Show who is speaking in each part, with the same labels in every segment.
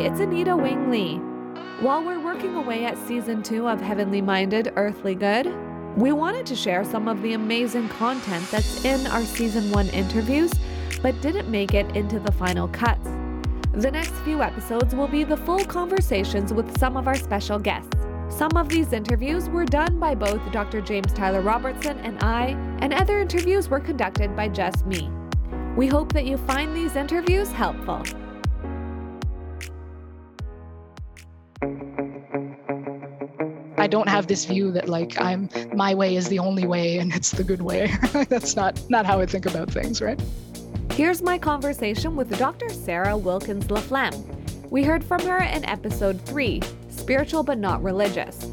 Speaker 1: it's Anita Wingley. While we're working away at season two of Heavenly Minded, Earthly Good, we wanted to share some of the amazing content that's in our season one interviews, but didn't make it into the final cuts. The next few episodes will be the full conversations with some of our special guests. Some of these interviews were done by both Dr. James Tyler Robertson and I, and other interviews were conducted by just me. We hope that you find these interviews helpful.
Speaker 2: I don't have this view that like I'm my way is the only way and it's the good way. That's not not how I think about things, right?
Speaker 1: Here's my conversation with Dr. Sarah Wilkins Laflamme. We heard from her in episode 3, Spiritual but Not Religious.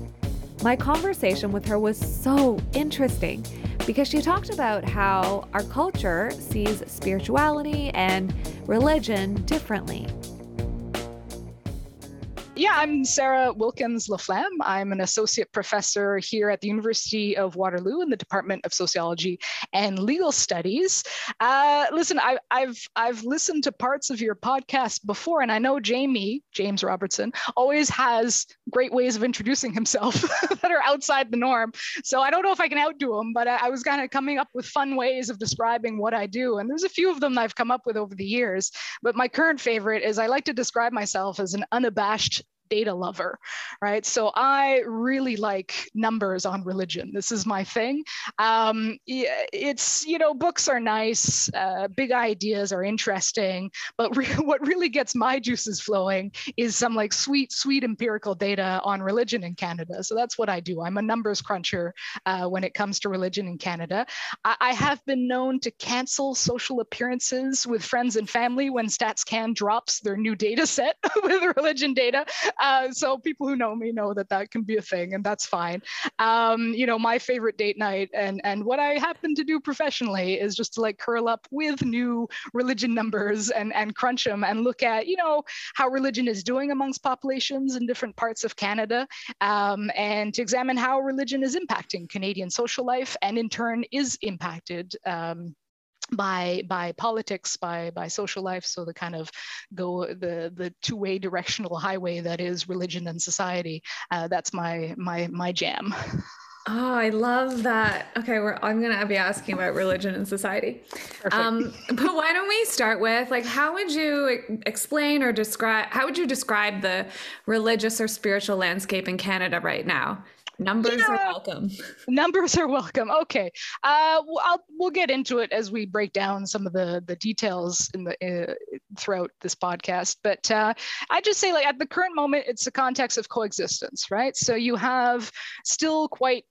Speaker 1: My conversation with her was so interesting because she talked about how our culture sees spirituality and religion differently.
Speaker 2: Yeah, I'm Sarah Wilkins Laflamme. I'm an associate professor here at the University of Waterloo in the Department of Sociology and Legal Studies. Uh, listen, I, have I've listened to parts of your podcast before, and I know Jamie James Robertson always has great ways of introducing himself that are outside the norm. So I don't know if I can outdo him, but I, I was kind of coming up with fun ways of describing what I do, and there's a few of them I've come up with over the years. But my current favorite is I like to describe myself as an unabashed data lover, right? So I really like numbers on religion. This is my thing. Um, it's, you know, books are nice, uh, big ideas are interesting, but re- what really gets my juices flowing is some like sweet, sweet empirical data on religion in Canada. So that's what I do. I'm a numbers cruncher uh, when it comes to religion in Canada. I-, I have been known to cancel social appearances with friends and family when StatsCan drops their new data set with religion data uh, so people who know me know that that can be a thing, and that's fine. Um, you know, my favorite date night and and what I happen to do professionally is just to like curl up with new religion numbers and and crunch them and look at you know how religion is doing amongst populations in different parts of Canada, um, and to examine how religion is impacting Canadian social life and in turn is impacted. Um, by by politics by by social life so the kind of go the the two-way directional highway that is religion and society uh, that's my my my jam
Speaker 1: Oh, I love that. Okay, I'm going to be asking about religion and society. Um, but why don't we start with like, how would you explain or describe, how would you describe the religious or spiritual landscape in Canada right now? Numbers yeah. are welcome.
Speaker 2: Numbers are welcome. Okay, uh, I'll, we'll get into it as we break down some of the the details in the uh, throughout this podcast. But uh, I just say, like at the current moment, it's the context of coexistence, right? So you have still quite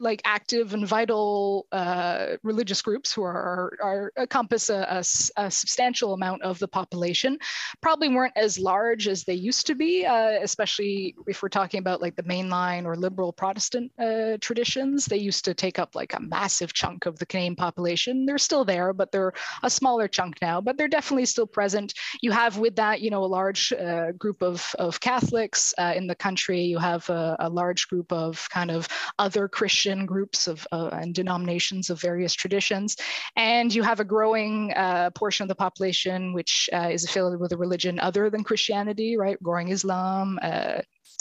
Speaker 2: like active and vital uh, religious groups who are, are encompass a, a, a, substantial amount of the population probably weren't as large as they used to be uh, especially if we're talking about like the mainline or liberal protestant uh, traditions. They used to take up like a massive chunk of the canadian population. They're still there but they're a smaller chunk now but they're definitely still present. You have with that you know a large uh, group of, of catholics uh, in the country. You have a, a large group of kind of other christian Christian groups of uh, and denominations of various traditions. And you have a growing uh, portion of the population which uh, is affiliated with a religion other than Christianity, right? Growing Islam, uh,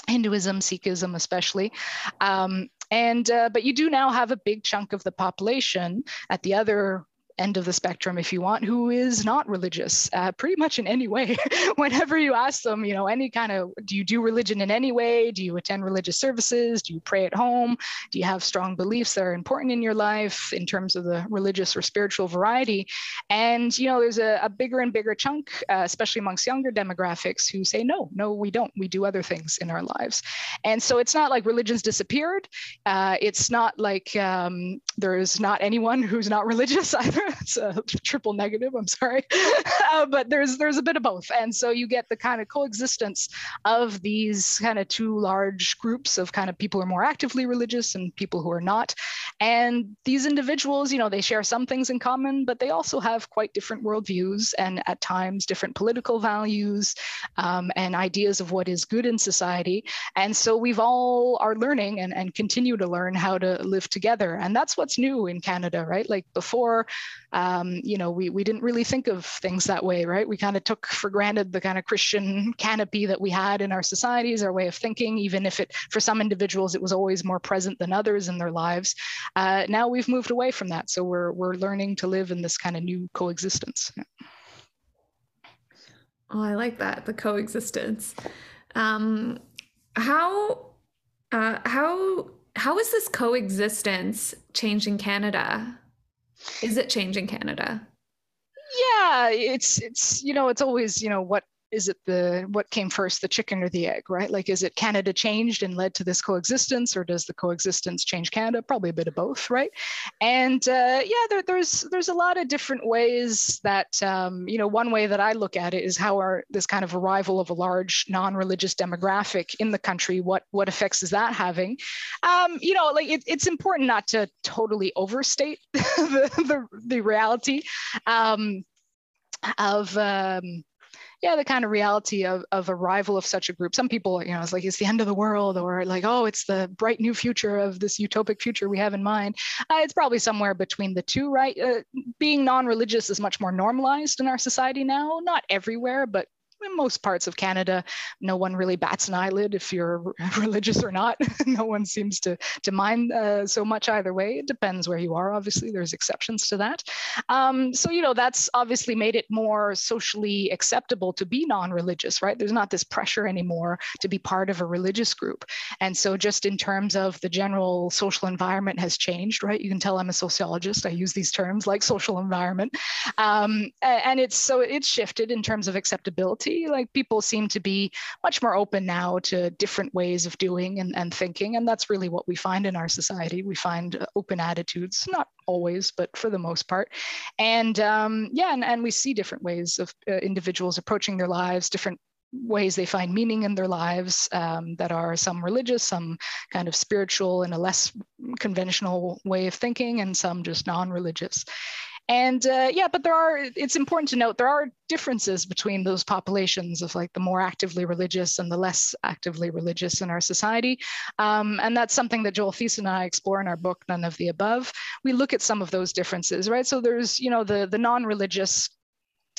Speaker 2: Hinduism, Sikhism, especially. Um, and uh, but you do now have a big chunk of the population at the other end of the spectrum, if you want, who is not religious, uh, pretty much in any way. Whenever you ask them, you know, any kind of, do you do religion in any way? Do you attend religious services? Do you pray at home? Do you have strong beliefs that are important in your life in terms of the religious or spiritual variety? And, you know, there's a, a bigger and bigger chunk, uh, especially amongst younger demographics, who say, no, no, we don't. We do other things in our lives. And so it's not like religion's disappeared. Uh, it's not like um, there's not anyone who's not religious either it's a triple negative. I'm sorry, uh, but there's there's a bit of both, and so you get the kind of coexistence of these kind of two large groups of kind of people who are more actively religious and people who are not, and these individuals, you know, they share some things in common, but they also have quite different worldviews and at times different political values um, and ideas of what is good in society, and so we've all are learning and, and continue to learn how to live together, and that's what's new in Canada, right? Like before um, you know, we, we didn't really think of things that way, right? We kind of took for granted the kind of Christian canopy that we had in our societies, our way of thinking, even if it, for some individuals, it was always more present than others in their lives. Uh, now we've moved away from that. So we're, we're learning to live in this kind of new coexistence.
Speaker 1: Oh, I like that, the coexistence. Um, how, uh, how, how is this coexistence changing Canada? Is it changing Canada?
Speaker 2: Yeah, it's it's you know it's always you know what is it the what came first the chicken or the egg right? Like is it canada changed and led to this coexistence or does the coexistence change canada? Probably a bit of both right? And uh, yeah there, there's there's a lot of different ways that um, you know one way that i look at it is how are this kind of arrival of a large non-religious demographic in the country what what effects is that having? Um, you know like it, it's important not to totally overstate the, the, the reality um, of um, yeah, the kind of reality of, of arrival of such a group. Some people, you know, it's like it's the end of the world, or like, oh, it's the bright new future of this utopic future we have in mind. Uh, it's probably somewhere between the two, right? Uh, being non-religious is much more normalized in our society now. Not everywhere, but in most parts of Canada, no one really bats an eyelid if you're religious or not. no one seems to, to mind uh, so much either way. It depends where you are, obviously, there's exceptions to that. Um, so, you know, that's obviously made it more socially acceptable to be non religious, right? There's not this pressure anymore to be part of a religious group. And so, just in terms of the general social environment has changed, right? You can tell I'm a sociologist. I use these terms like social environment. Um, and it's so it's shifted in terms of acceptability like people seem to be much more open now to different ways of doing and, and thinking. And that's really what we find in our society. We find uh, open attitudes, not always, but for the most part. And um, yeah, and, and we see different ways of uh, individuals approaching their lives, different ways they find meaning in their lives um, that are some religious, some kind of spiritual in a less conventional way of thinking, and some just non religious. And uh, yeah, but there are, it's important to note there are differences between those populations of like the more actively religious and the less actively religious in our society. Um, and that's something that Joel Thiessen and I explore in our book, None of the Above. We look at some of those differences, right? So there's, you know, the, the non religious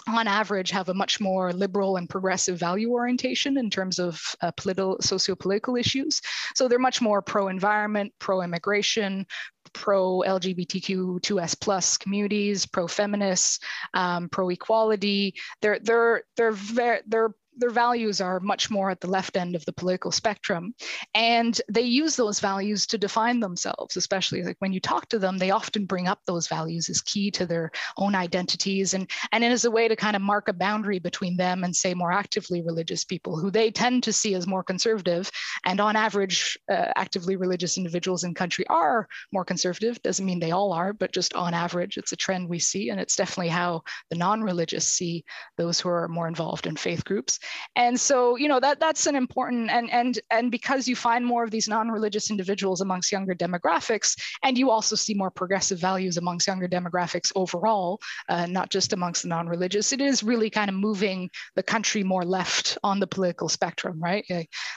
Speaker 2: on average have a much more liberal and progressive value orientation in terms of uh, political socio-political issues so they're much more pro-environment pro-immigration pro LGBTQ2S plus communities, pro feminists, um, pro equality. They're they're they're very they're their values are much more at the left end of the political spectrum. And they use those values to define themselves especially like when you talk to them they often bring up those values as key to their own identities. And and is a way to kind of mark a boundary between them and say more actively religious people who they tend to see as more conservative. And on average uh, actively religious individuals in country are more conservative. Doesn't mean they all are but just on average it's a trend we see. And it's definitely how the non-religious see those who are more involved in faith groups and so you know that that's an important and and and because you find more of these non-religious individuals amongst younger demographics and you also see more progressive values amongst younger demographics overall uh, not just amongst the non-religious it is really kind of moving the country more left on the political spectrum right?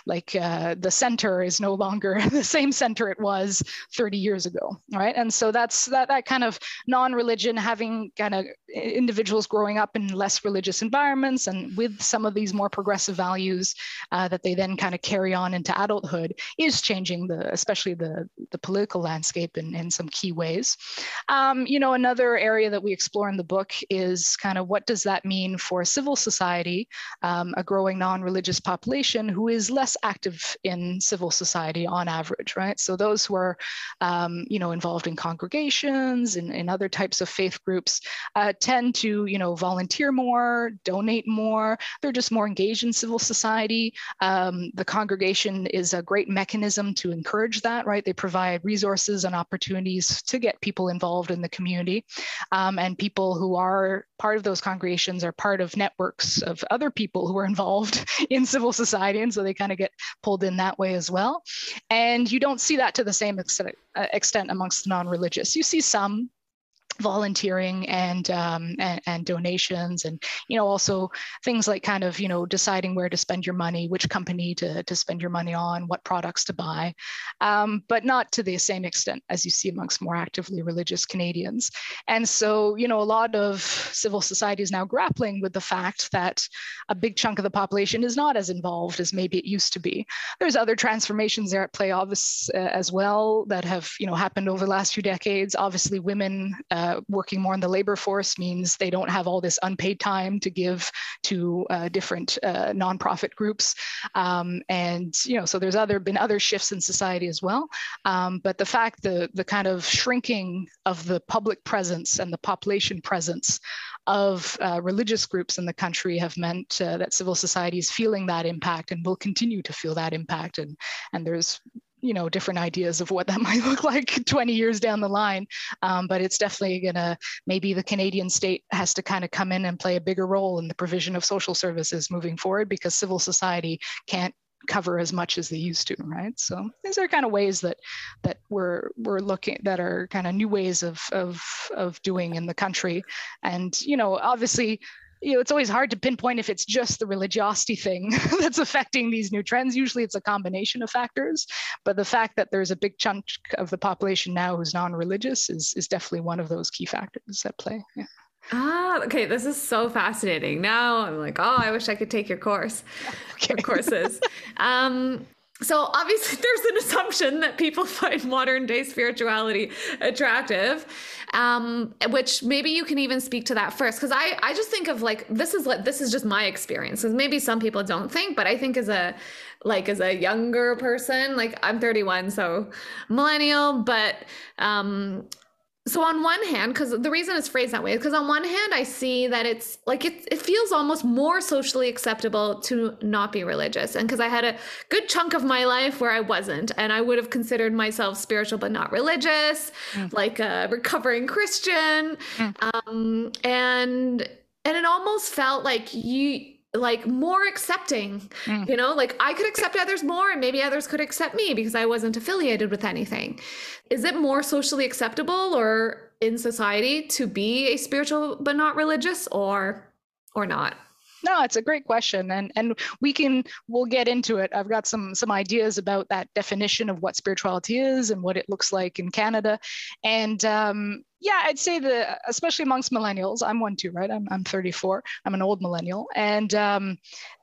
Speaker 2: Like uh, the center is no longer the same center it was 30 years ago right? And so that's that that kind of non-religion having kind of individuals growing up in less religious environments and with some of these more progressive values uh, that they then kind of carry on into adulthood is changing the, especially the, the political landscape in, in some key ways. Um, you know, another area that we explore in the book is kind of what does that mean for civil society, um, a growing non-religious population who is less active in civil society on average, right? So those who are, um, you know, involved in congregations and in other types of faith groups uh, tend to, you know, volunteer more, donate more. They're just more engaged in civil society. Um, the congregation is a great mechanism to encourage that, right? They provide resources and opportunities to get people involved in the community. Um, and people who are part of those congregations are part of networks of other people who are involved in civil society. And so they kind of get pulled in that way as well. And you don't see that to the same extent, uh, extent amongst non religious. You see some volunteering and, um, and, and donations and you know also things like kind of you know deciding where to spend your money which company to, to spend your money on what products to buy. Um, but not to the same extent as you see amongst more actively religious canadians. And so you know a lot of civil society is now grappling with the fact that a big chunk of the population is not as involved as maybe it used to be. There's other transformations there at play obvious uh, as well that have you know happened over the last few decades. Obviously women uh, uh, working more in the labor force means they don't have all this unpaid time to give to uh, different uh, nonprofit groups. Um, and, you know, so there's other been other shifts in society as well. Um, but the fact, the, the kind of shrinking of the public presence and the population presence of uh, religious groups in the country have meant uh, that civil society is feeling that impact and will continue to feel that impact. And, and there's you know different ideas of what that might look like 20 years down the line. Um, but it's definitely to maybe the canadian state has to kind of come in and play a bigger role in the provision of social services moving forward because civil society can't cover as much as they used to right? So these are kind of ways that that we're we're looking that are kind of new ways of of of doing in the country. And you know obviously you know, it's always hard to pinpoint if it's just the religiosity thing that's affecting these new trends. Usually it's a combination of factors, but the fact that there's a big chunk of the population now who's non-religious is, is definitely one of those key factors at play. Yeah.
Speaker 1: Ah, okay. This is so fascinating. Now I'm like, oh, I wish I could take your course okay. or courses. um, so obviously there's an assumption that people find modern day spirituality attractive um, which maybe you can even speak to that first because I, I just think of like this is like this is just my experience. Because maybe some people don't think but i think as a like as a younger person like i'm 31 so millennial but um so on one hand because the reason it's phrased that way is because on one hand i see that it's like it, it feels almost more socially acceptable to not be religious and because i had a good chunk of my life where i wasn't and i would have considered myself spiritual but not religious mm. like a recovering christian mm. um, and and it almost felt like you like more accepting mm. you know like i could accept others more and maybe others could accept me because i wasn't affiliated with anything is it more socially acceptable or in society to be a spiritual but not religious or or not
Speaker 2: no, it's a great question, and and we can we'll get into it. I've got some some ideas about that definition of what spirituality is and what it looks like in Canada, and um, yeah, I'd say the especially amongst millennials, I'm one too, right? I'm I'm 34. I'm an old millennial, and um,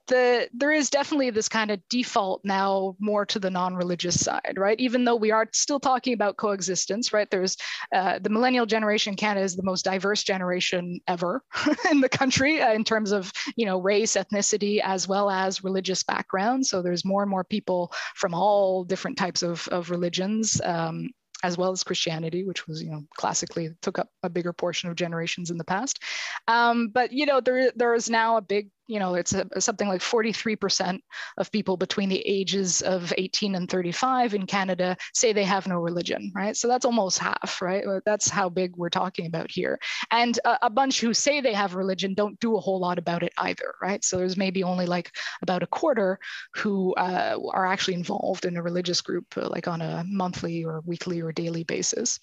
Speaker 2: the there is definitely this kind of default now more to the non-religious side right even though we are still talking about coexistence right there's uh, the millennial generation in canada is the most diverse generation ever in the country uh, in terms of you know race ethnicity as well as religious background so there's more and more people from all different types of, of religions um, as well as Christianity, which was, you know, classically took up a bigger portion of generations in the past. Um, but you know, there there is now a big you know, it's a, something like 43% of people between the ages of 18 and 35 in Canada say they have no religion, right? So that's almost half, right? That's how big we're talking about here. And a, a bunch who say they have religion don't do a whole lot about it either, right? So there's maybe only like about a quarter who uh, are actually involved in a religious group, uh, like on a monthly or weekly or daily basis.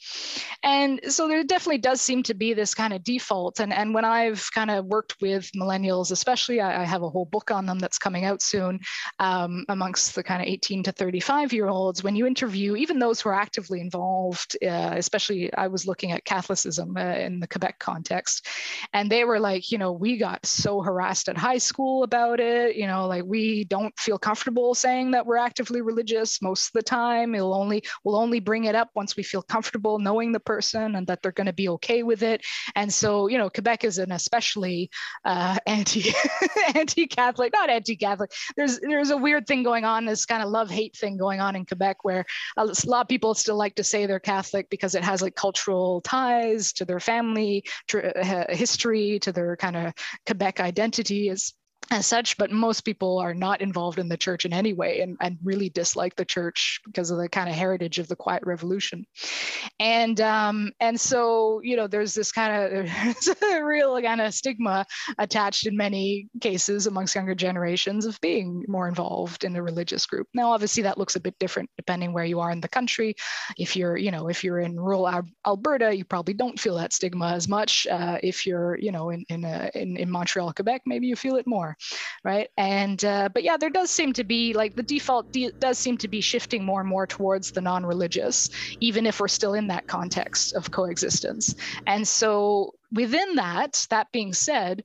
Speaker 2: And so there definitely does seem to be this kind of default. And, and when I've kind of worked with millennials, especially I, I, have a whole book on them that's coming out soon um, amongst the kind of 18 to 35 year olds. When you interview even those who are actively involved, uh, especially I was looking at Catholicism uh, in the Quebec context, and they were like, you know, we got so harassed at high school about it. You know, like we don't feel comfortable saying that we're actively religious most of the time. It'll only we'll only bring it up once we feel comfortable knowing the person and that they're going to be okay with it. And so, you know, Quebec is an especially uh, anti anti-Catholic, not anti-Catholic. There's there's a weird thing going on, this kind of love-hate thing going on in Quebec, where a lot of people still like to say they're Catholic because it has like cultural ties to their family tr- uh, history, to their kind of Quebec identity. Is as such, but most people are not involved in the church in any way and, and really dislike the church because of the kind of heritage of the Quiet Revolution. And um, and so you know there's this kind of real kind of stigma attached in many cases amongst younger generations of being more involved in a religious group. Now, obviously, that looks a bit different depending where you are in the country. If you're you know if you're in rural Alberta, you probably don't feel that stigma as much. Uh, if you're you know in in, a, in in Montreal, Quebec, maybe you feel it more right? And uh, but yeah, there does seem to be like the default de- does seem to be shifting more and more towards the non-religious, even if we're still in that context of coexistence. And so within that, that being said,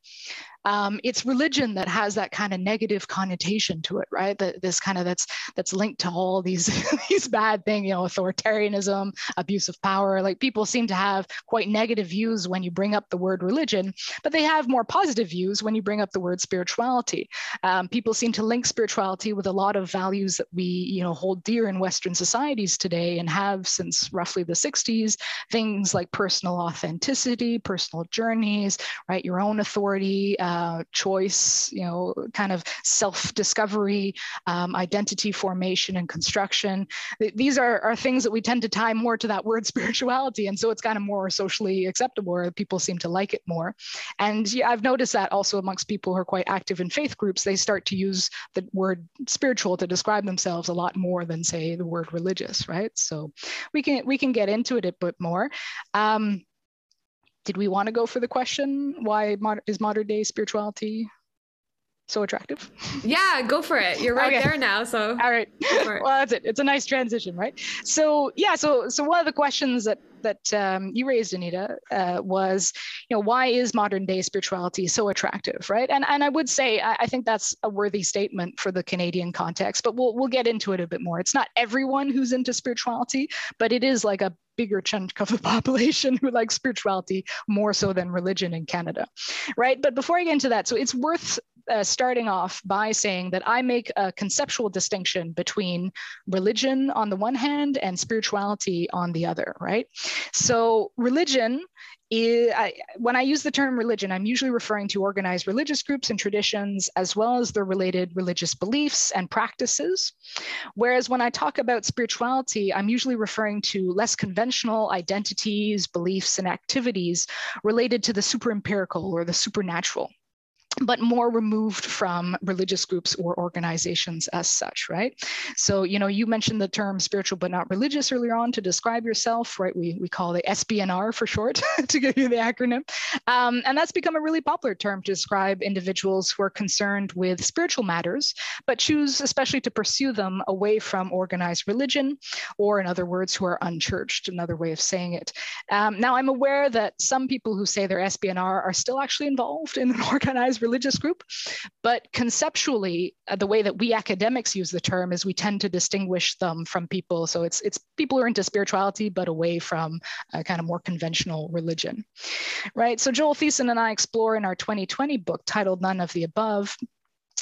Speaker 2: um, it's religion that has that kind of negative connotation to it, right? That this kind of that's that's linked to all these these bad things, you know, authoritarianism, abuse of power. Like people seem to have quite negative views when you bring up the word religion, but they have more positive views when you bring up the word spirituality. Um, people seem to link spirituality with a lot of values that we, you know, hold dear in Western societies today and have since roughly the 60s. Things like personal authenticity, personal journeys, right? Your own authority. Uh, uh, choice, you know, kind of self-discovery, um, identity formation and construction. These are, are things that we tend to tie more to that word spirituality. And so it's kind of more socially acceptable or people seem to like it more. And yeah, I've noticed that also amongst people who are quite active in faith groups, they start to use the word spiritual to describe themselves a lot more than say the word religious, right? So we can we can get into it a bit more. Um, did we want to go for the question why mod- is modern day spirituality so attractive?
Speaker 1: Yeah, go for it. You're right okay. there now. So
Speaker 2: all right. well, that's it. It's a nice transition, right? So yeah, so so one of the questions that that um, you raised, Anita, uh, was, you know, why is modern day spirituality so attractive, right? And and I would say I, I, think that's a worthy statement for the Canadian context, but we'll we'll get into it a bit more. It's not everyone who's into spirituality, but it is like a bigger chunk of the population who like spirituality more so than religion in Canada, right? But before I get into that, so it's worth uh, starting off by saying that I make a conceptual distinction between religion on the one hand and spirituality on the other, right? So, religion is, I, when I use the term religion, I'm usually referring to organized religious groups and traditions, as well as their related religious beliefs and practices. Whereas when I talk about spirituality, I'm usually referring to less conventional identities, beliefs, and activities related to the superempirical or the supernatural but more removed from religious groups or organizations as such, right? So, you know, you mentioned the term spiritual but not religious earlier on to describe yourself, right? We, we call it SBNR for short to give you the acronym. Um, and that's become a really popular term to describe individuals who are concerned with spiritual matters, but choose especially to pursue them away from organized religion, or in other words, who are unchurched, another way of saying it. Um, now, I'm aware that some people who say they're SBNR are still actually involved in an organized religious group. But conceptually, uh, the way that we academics use the term is we tend to distinguish them from people. So it's it's people who are into spirituality, but away from a kind of more conventional religion, right? So Joel Thiessen and I explore in our 2020 book titled None of the Above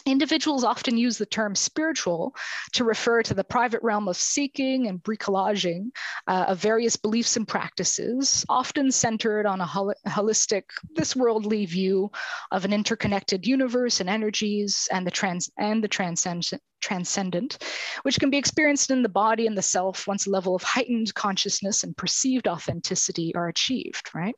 Speaker 2: Individuals often use the term spiritual to refer to the private realm of seeking and bricolaging uh, of various beliefs and practices, often centered on a hol- holistic, this worldly view of an interconnected universe and energies and the trans and the transcendent transcendent, which can be experienced in the body and the self once a level of heightened consciousness and perceived authenticity are achieved, right?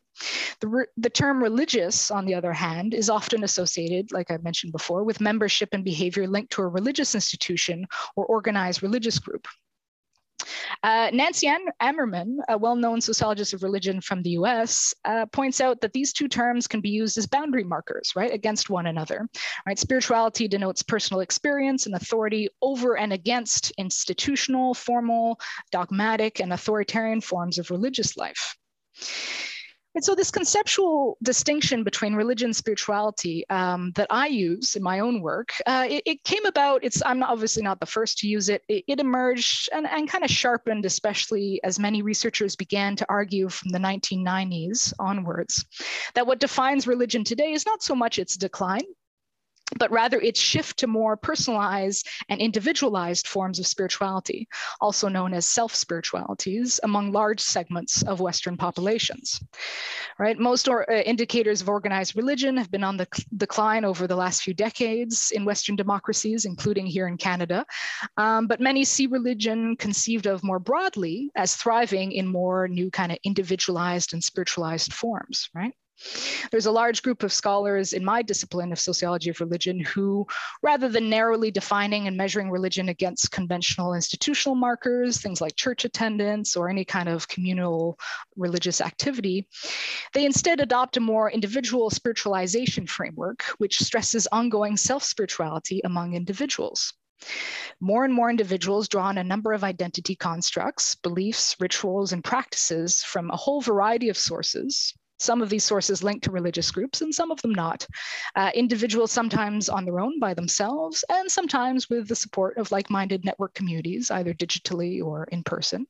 Speaker 2: The, re- the term religious, on the other hand, is often associated, like I mentioned before, with membership and behavior linked to a religious institution or organized religious group. Uh, Nancy Ammerman, a well-known sociologist of religion from the US, uh, points out that these two terms can be used as boundary markers, right, against one another. Right, spirituality denotes personal experience and authority over and against institutional, formal, dogmatic, and authoritarian forms of religious life. And so, this conceptual distinction between religion and spirituality um, that I use in my own work, uh, it, it, came about. It's I'm obviously not the first to use it. It, it emerged and, and kind of sharpened, especially as many researchers began to argue from the 1990s onwards, that what defines religion today is not so much its decline, but rather its shift to more personalized and individualized forms of spirituality, also known as self spiritualities, among large segments of Western populations. Right, most or, uh, indicators of organized religion have been on the decline over the last few decades in Western democracies, including here in Canada. Um, but many see religion conceived of more broadly as thriving in more new kind of individualized and spiritualized forms. Right. There's a large group of scholars in my discipline of sociology of religion who, rather than narrowly defining and measuring religion against conventional institutional markers, things like church attendance or any kind of communal religious activity, they instead adopt a more individual spiritualization framework, which stresses ongoing self spirituality among individuals. More and more individuals draw on a number of identity constructs, beliefs, rituals, and practices from a whole variety of sources, some of these sources linked to religious groups and some of them not. Uh, individuals sometimes on their own by themselves and sometimes with the support of like-minded network communities, either digitally or in person.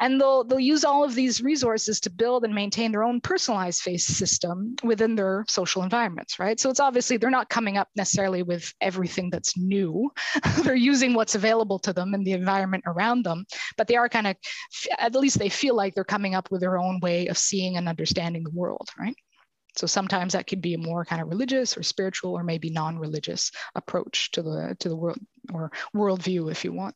Speaker 2: And they'll, they'll use all of these resources to build and maintain their own personalized faith system within their social environments, right? So it's obviously they're not coming up necessarily with everything that's new. they're using what's available to them in the environment around them, but they are kind of, at least they feel like they're coming up with their own way of seeing and understanding the world, right? So sometimes that could be a more kind of religious or spiritual or maybe non-religious approach to the to the world or worldview, if you want.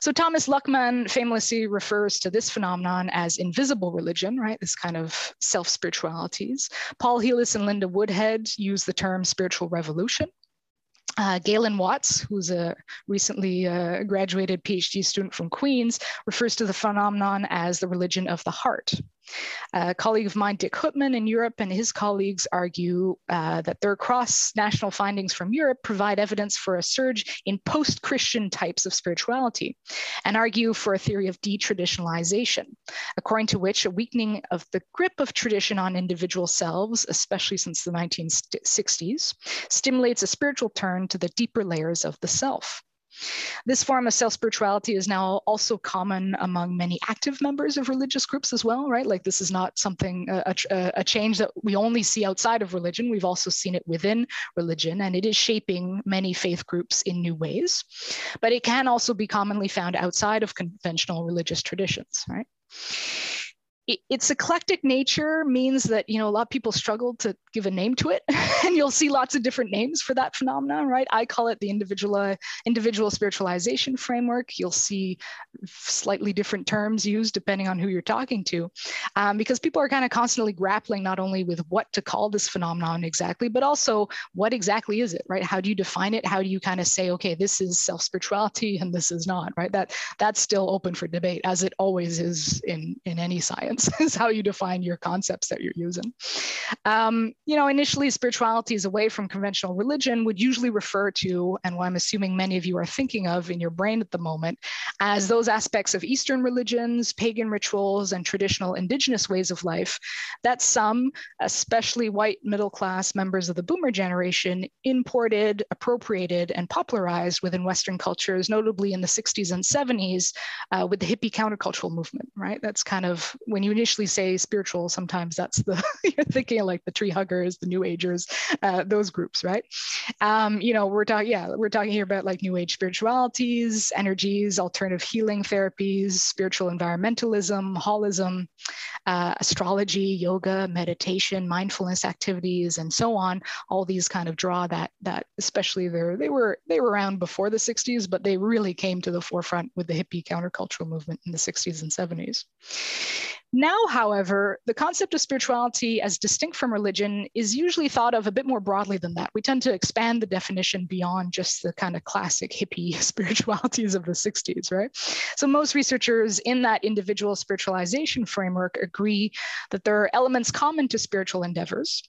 Speaker 2: So Thomas Luckmann famously refers to this phenomenon as invisible religion, right? This kind of self-spiritualities. Paul Heelas and Linda Woodhead use the term spiritual revolution. Uh, Galen Watts, who's a recently uh, graduated PhD student from Queens, refers to the phenomenon as the religion of the heart. A colleague of mine, Dick Houtman in Europe, and his colleagues argue uh, that their cross national findings from Europe provide evidence for a surge in post Christian types of spirituality and argue for a theory of detraditionalization, according to which a weakening of the grip of tradition on individual selves, especially since the 1960s, stimulates a spiritual turn to the deeper layers of the self. This form of self spirituality is now also common among many active members of religious groups as well, right? Like this is not something, a, a, a, change that we only see outside of religion. We've also seen it within religion, and it is shaping many faith groups in new ways. But it can also be commonly found outside of conventional religious traditions, right? Its eclectic nature means that you know a lot of people struggle to give a name to it. And you'll see lots of different names for that phenomenon right? I call it the individual individual spiritualization framework. You'll see slightly different terms used depending on who you're talking to um, because people are kind of constantly grappling not only with what to call this phenomenon exactly but also what exactly is it right? How do you define it? How do you kind of say okay this is self spirituality and this is not right? That that's still open for debate as it always is in in any science is how you define your concepts that you're using. Um, you know, initially spirituality is away from conventional religion would usually refer to, and what I'm assuming many of you are thinking of in your brain at the moment, as those aspects of Eastern religions, pagan rituals, and traditional indigenous ways of life that some, especially white middle class members of the boomer generation, imported, appropriated, and popularized within Western cultures, notably in the 60s and 70s uh, with the hippie countercultural movement, right? That's kind of when when you initially say spiritual, sometimes that's the you're thinking like the tree huggers, the new agers, uh, those groups, right? Um, you know, we're talking, yeah, we're talking here about like new age spiritualities, energies, alternative healing therapies, spiritual environmentalism, holism, uh, astrology, yoga, meditation, mindfulness activities, and so on. All these kind of draw that that especially there they were they were around before the 60s, but they really came to the forefront with the hippie countercultural movement in the 60s and 70s. Now, however, the concept of spirituality as distinct from religion is usually thought of a bit more broadly than that. We tend to expand the definition beyond just the kind of classic hippie spiritualities of the 60s, right? So, most researchers in that individual spiritualization framework agree that there are elements common to spiritual endeavors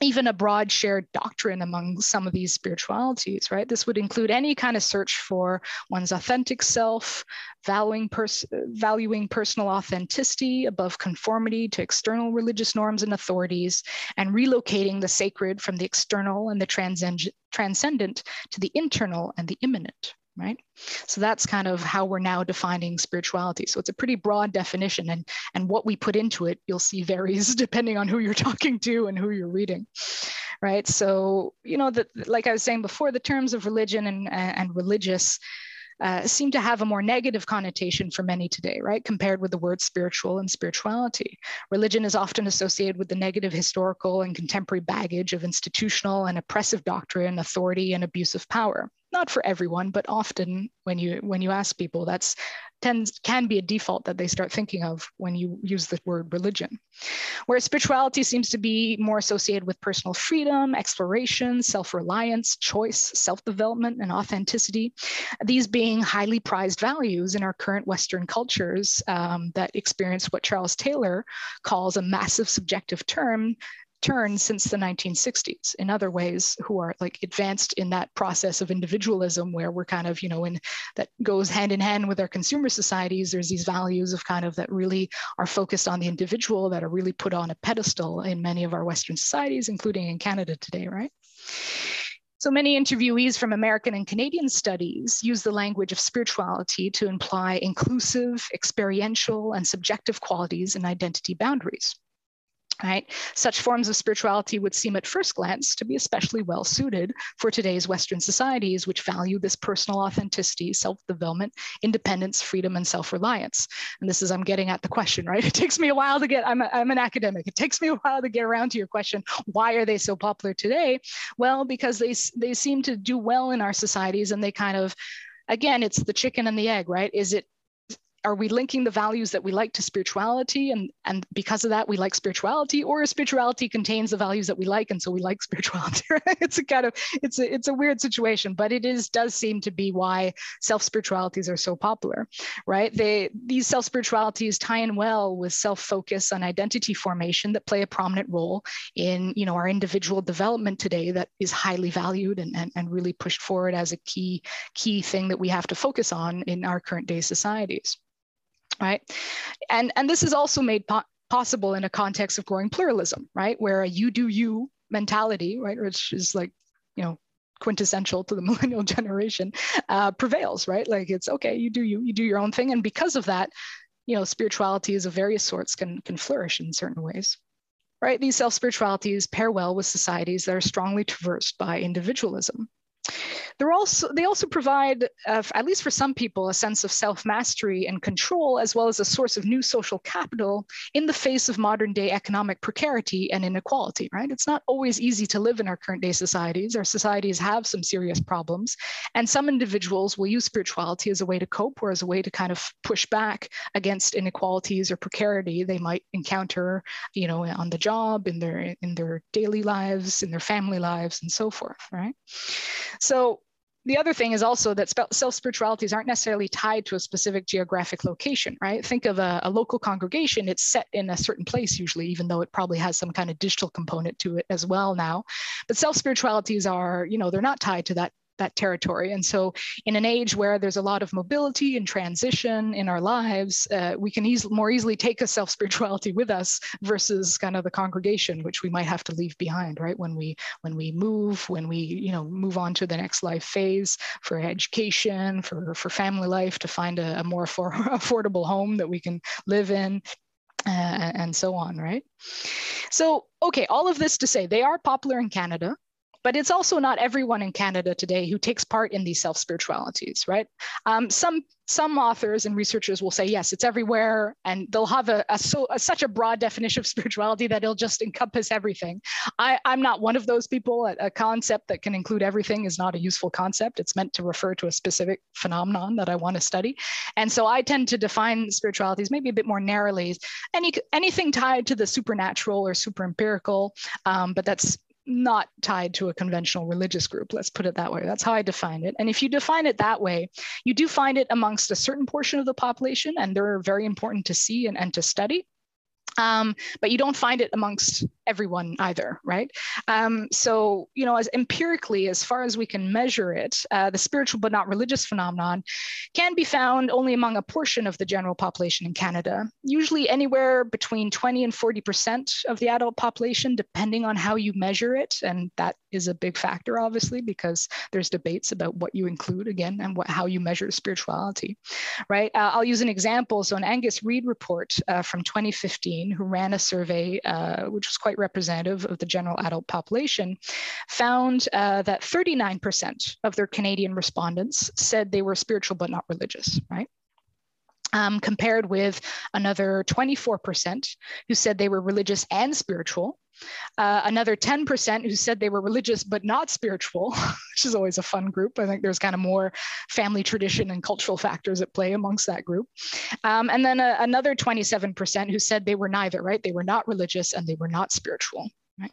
Speaker 2: even a broad shared doctrine among some of these spiritualities, right? This would include any kind of search for one's authentic self, valuing, pers- valuing personal authenticity above conformity to external religious norms and authorities, and relocating the sacred from the external and the transcend- transcendent to the internal and the immanent right? So that's kind of how we're now defining spirituality. So it's a pretty broad definition, and and what we put into it, you'll see varies depending on who you're talking to and who you're reading, right? So you know that, like I was saying before, the terms of religion and and religious uh, seem to have a more negative connotation for many today, right? Compared with the word spiritual and spirituality. Religion is often associated with the negative historical and contemporary baggage of institutional and oppressive doctrine, authority, and abuse of power not for everyone, but often when you when you ask people, that's tends can be a default that they start thinking of when you use the word religion. Whereas spirituality seems to be more associated with personal freedom, exploration, self-reliance, choice, self-development, and authenticity. These being highly prized values in our current Western cultures um, that experience what Charles Taylor calls a massive subjective term turned since the 1960s in other ways who are like advanced in that process of individualism where we're kind of you know in that goes hand in hand with our consumer societies there's these values of kind of that really are focused on the individual that are really put on a pedestal in many of our western societies including in canada today right? So many interviewees from American and Canadian studies use the language of spirituality to imply inclusive, experiential, and subjective qualities and identity boundaries right? Such forms of spirituality would seem at first glance to be especially well suited for today's Western societies, which value this personal authenticity, self-development, independence, freedom, and self-reliance. And this is, I'm getting at the question, right? It takes me a while to get, I'm, a, I'm an academic. It takes me a while to get around to your question, why are they so popular today? Well, because they, they seem to do well in our societies and they kind of, again, it's the chicken and the egg, right? Is it are we linking the values that we like to spirituality and and because of that we like spirituality or spirituality contains the values that we like and so we like spirituality it's a kind of it's a it's a weird situation but it is does seem to be why self spiritualities are so popular right? They these self spiritualities tie in well with self focus and identity formation that play a prominent role in you know our individual development today that is highly valued and, and, and really pushed forward as a key key thing that we have to focus on in our current day societies right? And, and this is also made po possible in a context of growing pluralism, right? Where a you do you mentality, right, which is like, you know, quintessential to the millennial generation, uh, prevails, right? Like it's okay, you do you, you do your own thing. And because of that, you know, spiritualities of various sorts can, can flourish in certain ways. Right, these self spiritualities pair well with societies that are strongly traversed by individualism. They're also, they also provide, uh, at least for some people, a sense of self mastery and control, as well as a source of new social capital in the face of modern day economic precarity and inequality, right? It's not always easy to live in our current day societies. Our societies have some serious problems. And some individuals will use spirituality as a way to cope or as a way to kind of push back against inequalities or precarity they might encounter, you know, on the job, in their in their daily lives, in their family lives, and so forth, right? So the other thing is also that self spiritualities aren't necessarily tied to a specific geographic location, right? Think of a, a, local congregation, it's set in a certain place usually, even though it probably has some kind of digital component to it as well now. But self spiritualities are, you know, they're not tied to that that territory. And so, in an age where there's a lot of mobility and transition in our lives, uh, we can eas- more easily take a self spirituality with us versus kind of the congregation, which we might have to leave behind, right? When we when we move, when we you know move on to the next life phase for education, for for family life, to find a, a more for, affordable home that we can live in. Uh, and so on, right? So, okay, all of this to say they are popular in Canada but it's also not everyone in Canada today who takes part in these self spiritualities, right? Um, some some authors and researchers will say yes, it's everywhere, and they'll have a, a, so, a such a broad definition of spirituality that it'll just encompass everything. I, am not one of those people. A, a, concept that can include everything is not a useful concept. It's meant to refer to a specific phenomenon that I want to study, and so I tend to define spiritualities maybe a bit more narrowly. Any anything tied to the supernatural or super empirical, um, but that's not tied to a conventional religious group. Let's put it that way. That's how I define it. And if you define it that way, you do find it amongst a certain portion of the population, and they're very important to see and, and to study. Um, but you don't find it amongst everyone either, right? Um, so, you know, as empirically, as far as we can measure it, uh, the spiritual but not religious phenomenon can be found only among a portion of the general population in Canada, usually anywhere between 20 and 40% of the adult population, depending on how you measure it. And that is a big factor, obviously, because there's debates about what you include again and what, how you measure spirituality, right? Uh, I'll use an example. So, an Angus Reid report uh, from 2015, who ran a survey uh, which was quite representative of the general adult population, found uh, that 39% of their Canadian respondents said they were spiritual but not religious, right? Um, compared with another 24% who said they were religious and spiritual, uh, another 10% who said they were religious but not spiritual, which is always a fun group. I think there's kind of more family tradition and cultural factors at play amongst that group. Um, and then a, another 27% who said they were neither, right? They were not religious and they were not spiritual. Right?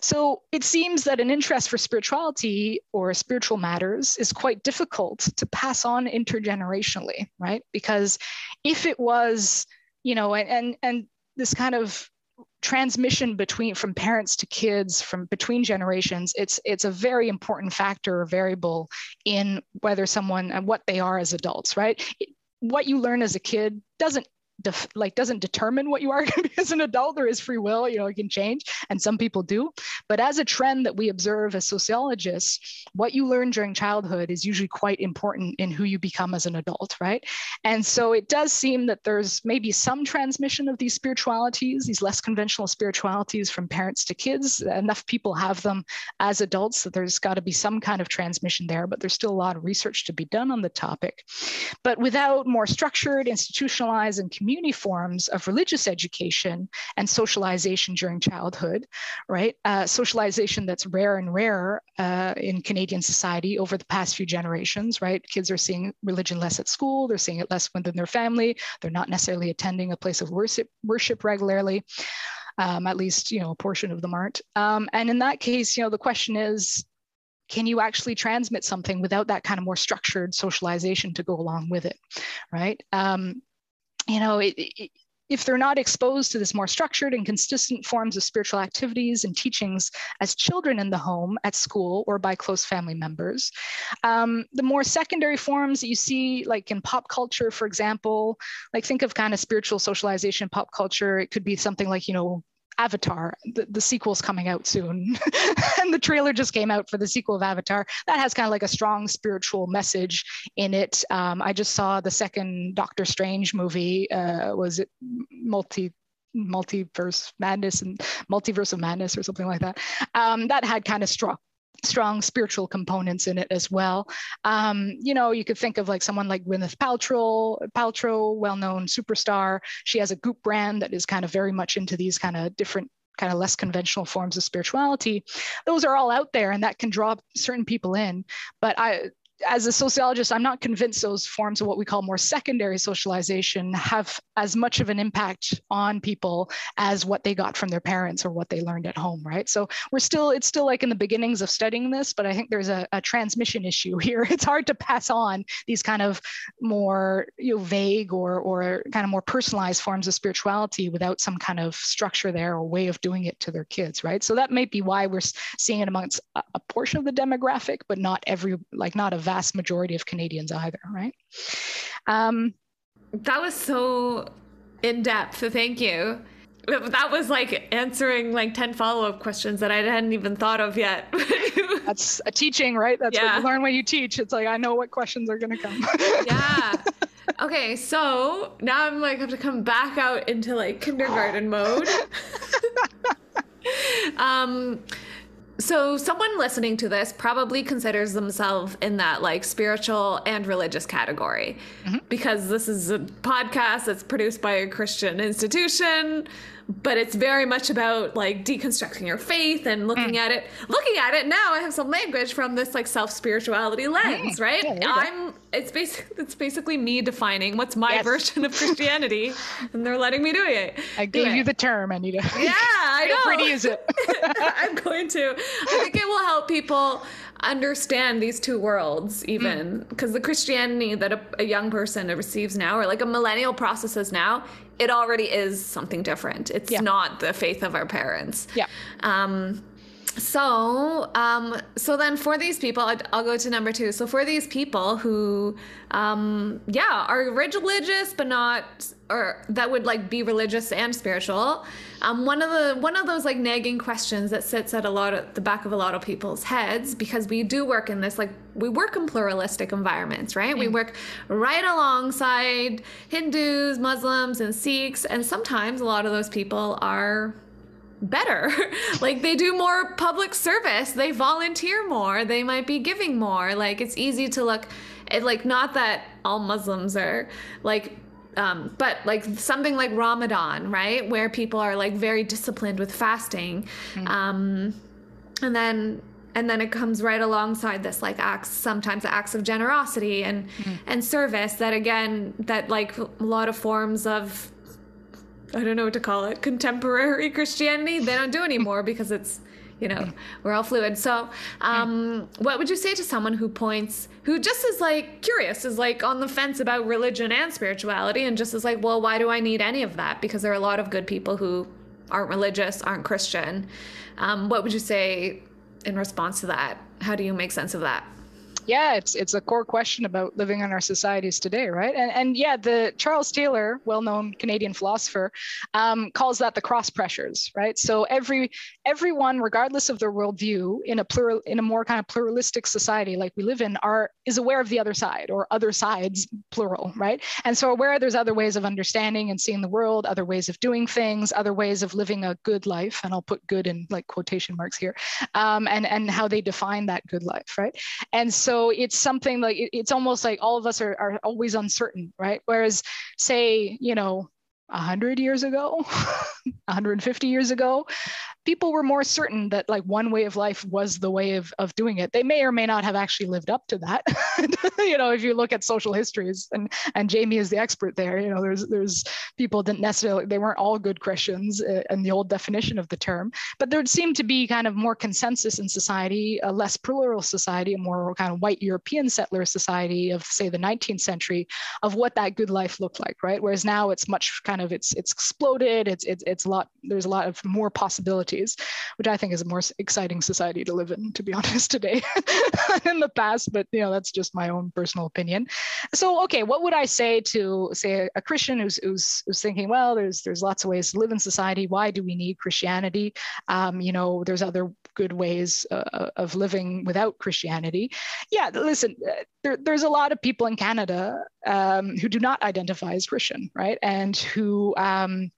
Speaker 2: So it seems that an interest for spirituality or spiritual matters is quite difficult to pass on intergenerationally, right? Because if it was, you know, and and, and this kind of transmission between from parents to kids from between generations it's it's a very important factor or variable in whether someone and what they are as adults right? What you learn as a kid doesn't def- like doesn't determine what you are going to be as an adult. There is free will, you know, it can change, and some people do. But as a trend that we observe as sociologists, what you learn during childhood is usually quite important in who you become as an adult, right? And so it does seem that there's maybe some transmission of these spiritualities, these less conventional spiritualities from parents to kids. Enough people have them as adults that there's got to be some kind of transmission there, but there's still a lot of research to be done on the topic. But without more structured, institutionalized, and community community forms of religious education and socialization during childhood, right? Uh, socialization that's rare and rarer uh, in Canadian society over the past few generations, right? Kids are seeing religion less at school, they're seeing it less within their family, they're not necessarily attending a place of worship, worship regularly. Um, at least you know a portion of them aren't um, and in that case you know the question is can you actually transmit something without that kind of more structured socialization to go along with it right um, you know, it, it, if they're not exposed to this more structured and consistent forms of spiritual activities and teachings as children in the home, at school, or by close family members, um, the more secondary forms that you see, like in pop culture, for example, like think of kind of spiritual socialization, pop culture, it could be something like, you know, Avatar, the, the sequel's coming out soon. and the trailer just came out for the sequel of Avatar. That has kind of like a strong spiritual message in it. Um, I just saw the second Doctor Strange movie. Uh, was it multi multiverse madness and multiverse of madness or something like that? Um, that had kind of strong strong spiritual components in it as well. Um, you know, you could think of like someone like Gwyneth Paltrow, Paltrow, well-known superstar. She has a Goop brand that is kind of very much into these kind of different kind of less conventional forms of spirituality those are all out there and that can draw certain people in but i as a sociologist, I'm not convinced those forms of what we call more secondary socialization have as much of an impact on people as what they got from their parents or what they learned at home, right? So we're still, it's still like in the beginnings of studying this, but I think there's a, a transmission issue here. It's hard to pass on these kind of more you know, vague or, or kind of more personalized forms of spirituality without some kind of structure there or way of doing it to their kids, right? So that might be why we're seeing it amongst a, a portion of the demographic, but not every, like not a vast majority of Canadians either, right? Um,
Speaker 1: that was so in depth. So thank you. That was like answering like 10 follow up questions that I hadn't even thought of yet.
Speaker 2: That's a teaching, right? That's yeah. what you learn when you teach. It's like, I know what questions are going to come.
Speaker 1: yeah. Okay. So now I'm like, have to come back out into like kindergarten mode. um, so someone listening to this probably considers themselves in that like spiritual and religious category mm-hmm. because this is a podcast that's produced by a Christian institution but it's very much about like deconstructing your faith and looking mm. at it. Looking at it now i have some language from this like self spirituality lens mm. right? yeah, i'm it's basically it's basically me defining what's my yes. version of christianity and they're letting me do it.
Speaker 2: I gave do you the term anita
Speaker 1: yeah i know.
Speaker 2: to use it?
Speaker 1: I'm going to. I think it will help people understand these two worlds even because mm. the christianity that a, a young person receives now or like a millennial processes now it already is something different. It's
Speaker 2: Yeah.
Speaker 1: not the faith of our parents.
Speaker 2: Yeah.
Speaker 1: Um, so, um, so then for these people, I'd- I'll go to number two. So for these people who, um, yeah, are religious but not, or that would like be religious and spiritual. Um, one of the one of those like nagging questions that sits at a lot of the back of a lot of people's heads because we do work in this like we work in pluralistic environments, right? We work right alongside Hindus, Muslims, and Sikhs, and sometimes a lot of those people are better. like they do more public service, they volunteer more, they might be giving more. Like it's easy to look at like not that all Muslims are like um, but like something like Ramadan, right? Where people are like very disciplined with fasting. Um, and then and then it comes right alongside this like acts sometimes acts of generosity and and service that again that like a lot of forms of I don't know what to call it, contemporary Christianity, they don't do anymore because it's, you know, we're all fluid. So, um, what would you say to someone who points, who just is like curious, is like on the fence about religion and spirituality, and just is like, well, why do I need any of that? Because there are a lot of good people who aren't religious, aren't Christian. Um, what would you say in response to that? How do you make sense of that?
Speaker 2: Yeah it's it's a core question about living in our societies today right? And and yeah the charles taylor well-known canadian philosopher um, calls that the cross pressures right? So every everyone regardless of their worldview in a plural in a more kind of pluralistic society like we live in are is aware of the other side or other sides plural right? And so aware there's other ways of understanding and seeing the world other ways of doing things other ways of living a good life and i'll put good in like quotation marks here um, and and how they define that good life right? And so it's something like it- it's almost like all of us are, are always uncertain right? Whereas say you know 100 years ago 150 years ago people were more certain that like one way of life was the way of, of doing it. They may or may not have actually lived up to that. You know if you look at social histories and and jamie is the expert there you know there's there's people didn't necessarily they weren't all good christians uh, in the old definition of the term but there seemed to be kind of more consensus in society a less plural society a more kind of white european settler society of say the 19th century of what that good life looked like right? Whereas now it's much kind of it's it's exploded. It's it's, it's a lot there's a lot of more possibilities which i think is a more exciting society to live in to be honest today in the past but you know that's just my own personal opinion. So okay what would i say to say a, a christian who's, who's who's thinking well there's there's lots of ways to live in society. Why do we need christianity? Um, you know there's other good ways uh, of living without christianity. Yeah listen uh, there, there's a lot of people in canada um, who do not identify as christian right? And who um,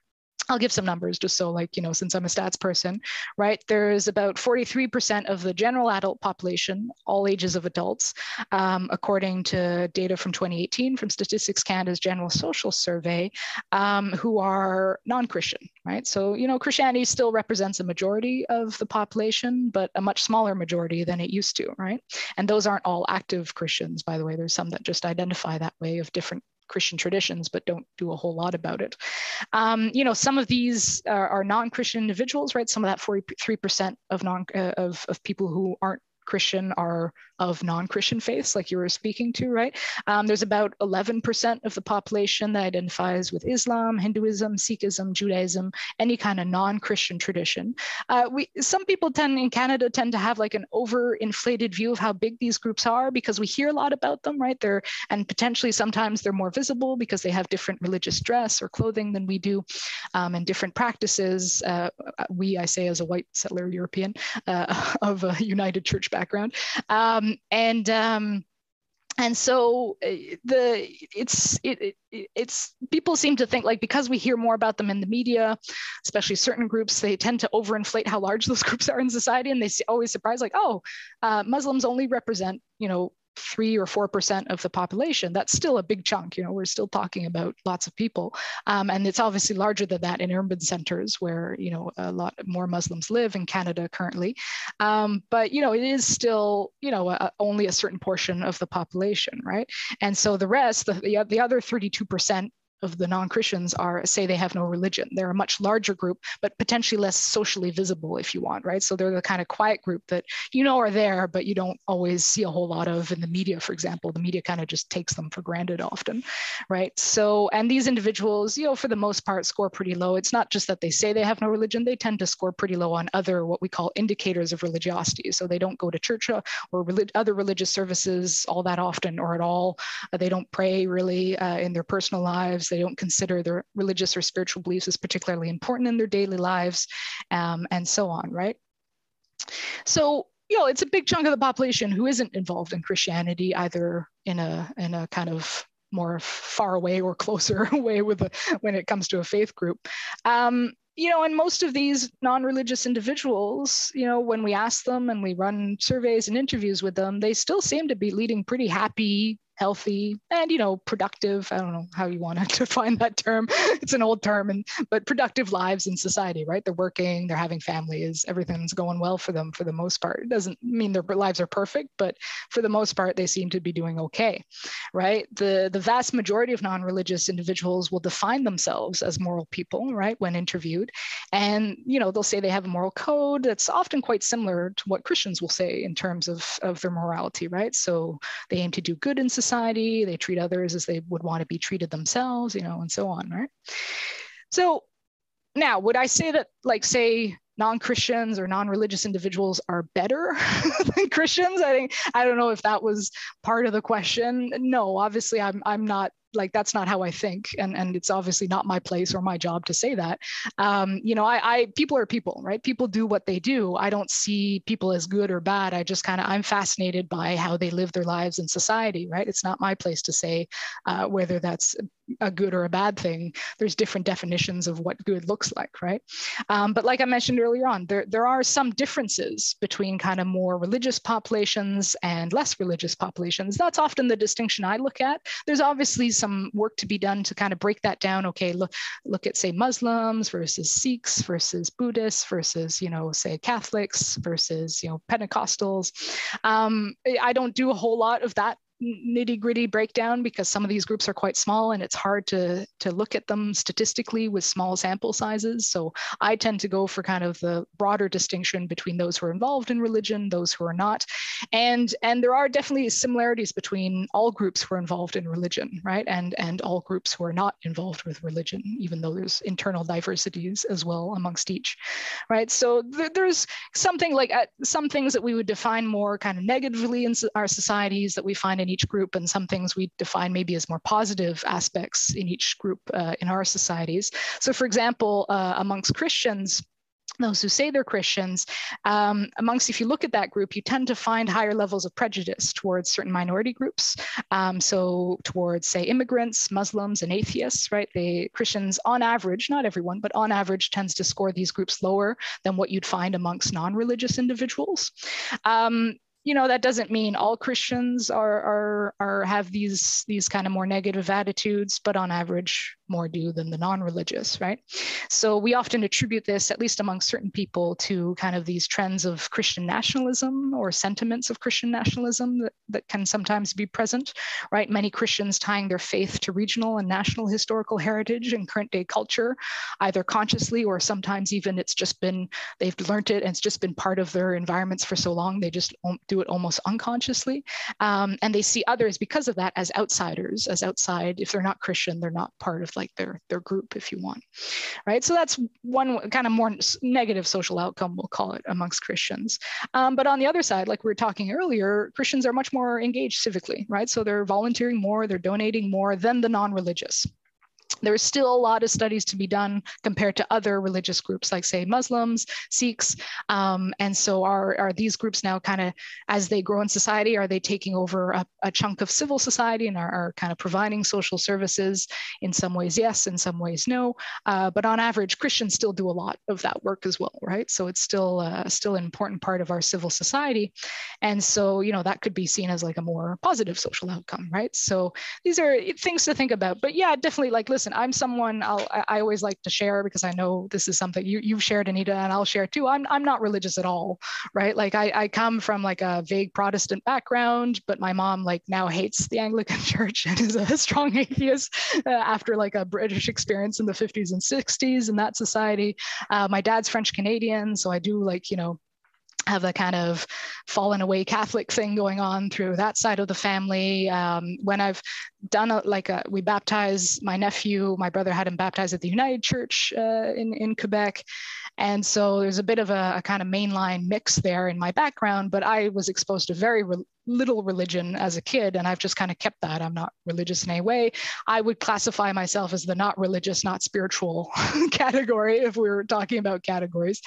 Speaker 2: I'll give some numbers just so, like, you know, since I'm a stats person, right? There's about 43% of the general adult population, all ages of adults, um, according to data from 2018 from Statistics Canada's General Social Survey, um, who are non Christian, right? So, you know, Christianity still represents a majority of the population, but a much smaller majority than it used to, right? And those aren't all active Christians, by the way. There's some that just identify that way of different Christian traditions, but don't do a whole lot about it. Um, you know, some of these are, are non-Christian individuals, right? Some of that 43% of non uh, of, of people who aren't Christian are of non-Christian faiths, like you were speaking to, right? Um, there's about 11% of the population that identifies with Islam, Hinduism, Sikhism, Judaism, any kind of non-Christian tradition. Uh, we some people tend in Canada tend to have like an overinflated view of how big these groups are because we hear a lot about them, right? They're and potentially sometimes they're more visible because they have different religious dress or clothing than we do, um, and different practices. Uh, we, I say, as a white settler European uh, of a United Church background, um, and um, and so uh, the it's it, it, it's people seem to think like because we hear more about them in the media especially certain groups they tend to overinflate how large those groups are in society. And they always surprise like oh uh, muslims only represent you know three or four percent of the population that's still a big chunk you know we're still talking about lots of people. Um, and it's obviously larger than that in urban centers where you know a lot more muslims live in canada currently. Um, but you know it is still you know a, only a certain portion of the population right? And so the rest the, the, the other 32% of the non-Christians are say they have no religion. They're a much larger group, but potentially less socially visible, if you want, right? So they're the kind of quiet group that you know are there, but you don't always see a whole lot of in the media, for example. The media kind of just takes them for granted often, right? So, and these individuals, you know, for the most part, score pretty low. It's not just that they say they have no religion; they tend to score pretty low on other what we call indicators of religiosity. So they don't go to church uh, or relig- other religious services all that often or at all. Uh, they don't pray really uh, in their personal lives. They don't consider their religious or spiritual beliefs as particularly important in their daily lives, um, and so on, right? So you know, it's a big chunk of the population who isn't involved in Christianity, either in a in a kind of more far away or closer way with a, when it comes to a faith group. Um, you know, and most of these non-religious individuals, you know, when we ask them and we run surveys and interviews with them, they still seem to be leading pretty happy, healthy and you know productive. I don't know how you want to define that term. It's an old term and but productive lives in society right? They're working they're having families everything's going well for them for the most part. It doesn't mean their lives are perfect but for the most part they seem to be doing okay right? The the vast majority of non-religious individuals will define themselves as moral people right when interviewed. And you know they'll say they have a moral code that's often quite similar to what christians will say in terms of of their morality right? So they aim to do good in society society, they treat others as they would want to be treated themselves, you know, and so on, right? So now, would I say that, like, say, non-Christians or non-religious individuals are better than Christians? I think I don't know if that was part of the question. No, obviously, I'm I'm not like that's not how I think, and and it's obviously not my place or my job to say that. Um, you know, I, I people are people, right? People do what they do. I don't see people as good or bad. I just kind of I'm fascinated by how they live their lives in society, right? It's not my place to say uh, whether that's a good or a bad thing. There's different definitions of what good looks like, right? Um, but like I mentioned earlier on, there there are some differences between kind of more religious populations and less religious populations. That's often the distinction I look at. There's obviously some work to be done to kind of break that down. Okay, look look at say Muslims versus Sikhs versus Buddhists versus you know say Catholics versus you know Pentecostals. Um, I don't do a whole lot of that nitty gritty breakdown because some of these groups are quite small and it's hard to, to look at them statistically with small sample sizes. So I tend to go for kind of the broader distinction between those who are involved in religion, those who are not. And, and there are definitely similarities between all groups who are involved in religion, right? And, and all groups who are not involved with religion, even though there's internal diversities as well amongst each, right? So th- there's something like uh, some things that we would define more kind of negatively in our societies that we find in each group and some things we define maybe as more positive aspects in each group uh, in our societies. So for example, uh, amongst Christians, those who say they're Christians, um, amongst, if you look at that group, you tend to find higher levels of prejudice towards certain minority groups. Um, so, towards, say, immigrants, Muslims, and atheists, right? The Christians, on average, not everyone, but on average, tends to score these groups lower than what you'd find amongst non religious individuals. Um, you know that doesn't mean all christians are are are have these these kind of more negative attitudes but on average more do than the non-religious right so we often attribute this at least among certain people to kind of these trends of christian nationalism or sentiments of christian nationalism that, that can sometimes be present right many christians tying their faith to regional and national historical heritage and current day culture either consciously or sometimes even it's just been they've learned it and it's just been part of their environments for so long they just do it almost unconsciously. Um, and they see others because of that as outsiders, as outside. If they're not Christian, they're not part of like their, their group, if you want. Right. So that's one kind of more negative social outcome, we'll call it, amongst Christians. Um, but on the other side, like we were talking earlier, Christians are much more engaged civically, right? So they're volunteering more, they're donating more than the non religious there's still a lot of studies to be done compared to other religious groups like say muslims sikhs um, and so are, are these groups now kind of as they grow in society are they taking over a, a chunk of civil society and are, are, kind of providing social services? In some ways yes in some ways no. Uh, but on average christians still do a lot of that work as well right? So it's still uh, still an important part of our civil society. And so you know that could be seen as like a more positive social outcome right? So these are things to think about. But yeah definitely like listen listen, I'm someone I'll, I always like to share because I know this is something you, you've shared, Anita, and I'll share too. I'm, I'm not religious at all, right? Like I, I come from like a vague Protestant background, but my mom like now hates the Anglican Church and is a strong atheist uh, after like a British experience in the 50s and 60s in that society. Uh, my dad's French Canadian, so I do like you know have a kind of fallen away Catholic thing going on through that side of the family. Um, when I've done a, like a, we baptized my nephew, my brother had him baptized at the United Church uh, in, in Quebec. And so there's a bit of a, a, kind of mainline mix there in my background, but I was exposed to very re- little religion as a kid, and I've just kind of kept that. I'm not religious in any way. I would classify myself as the not religious, not spiritual category if we were talking about categories.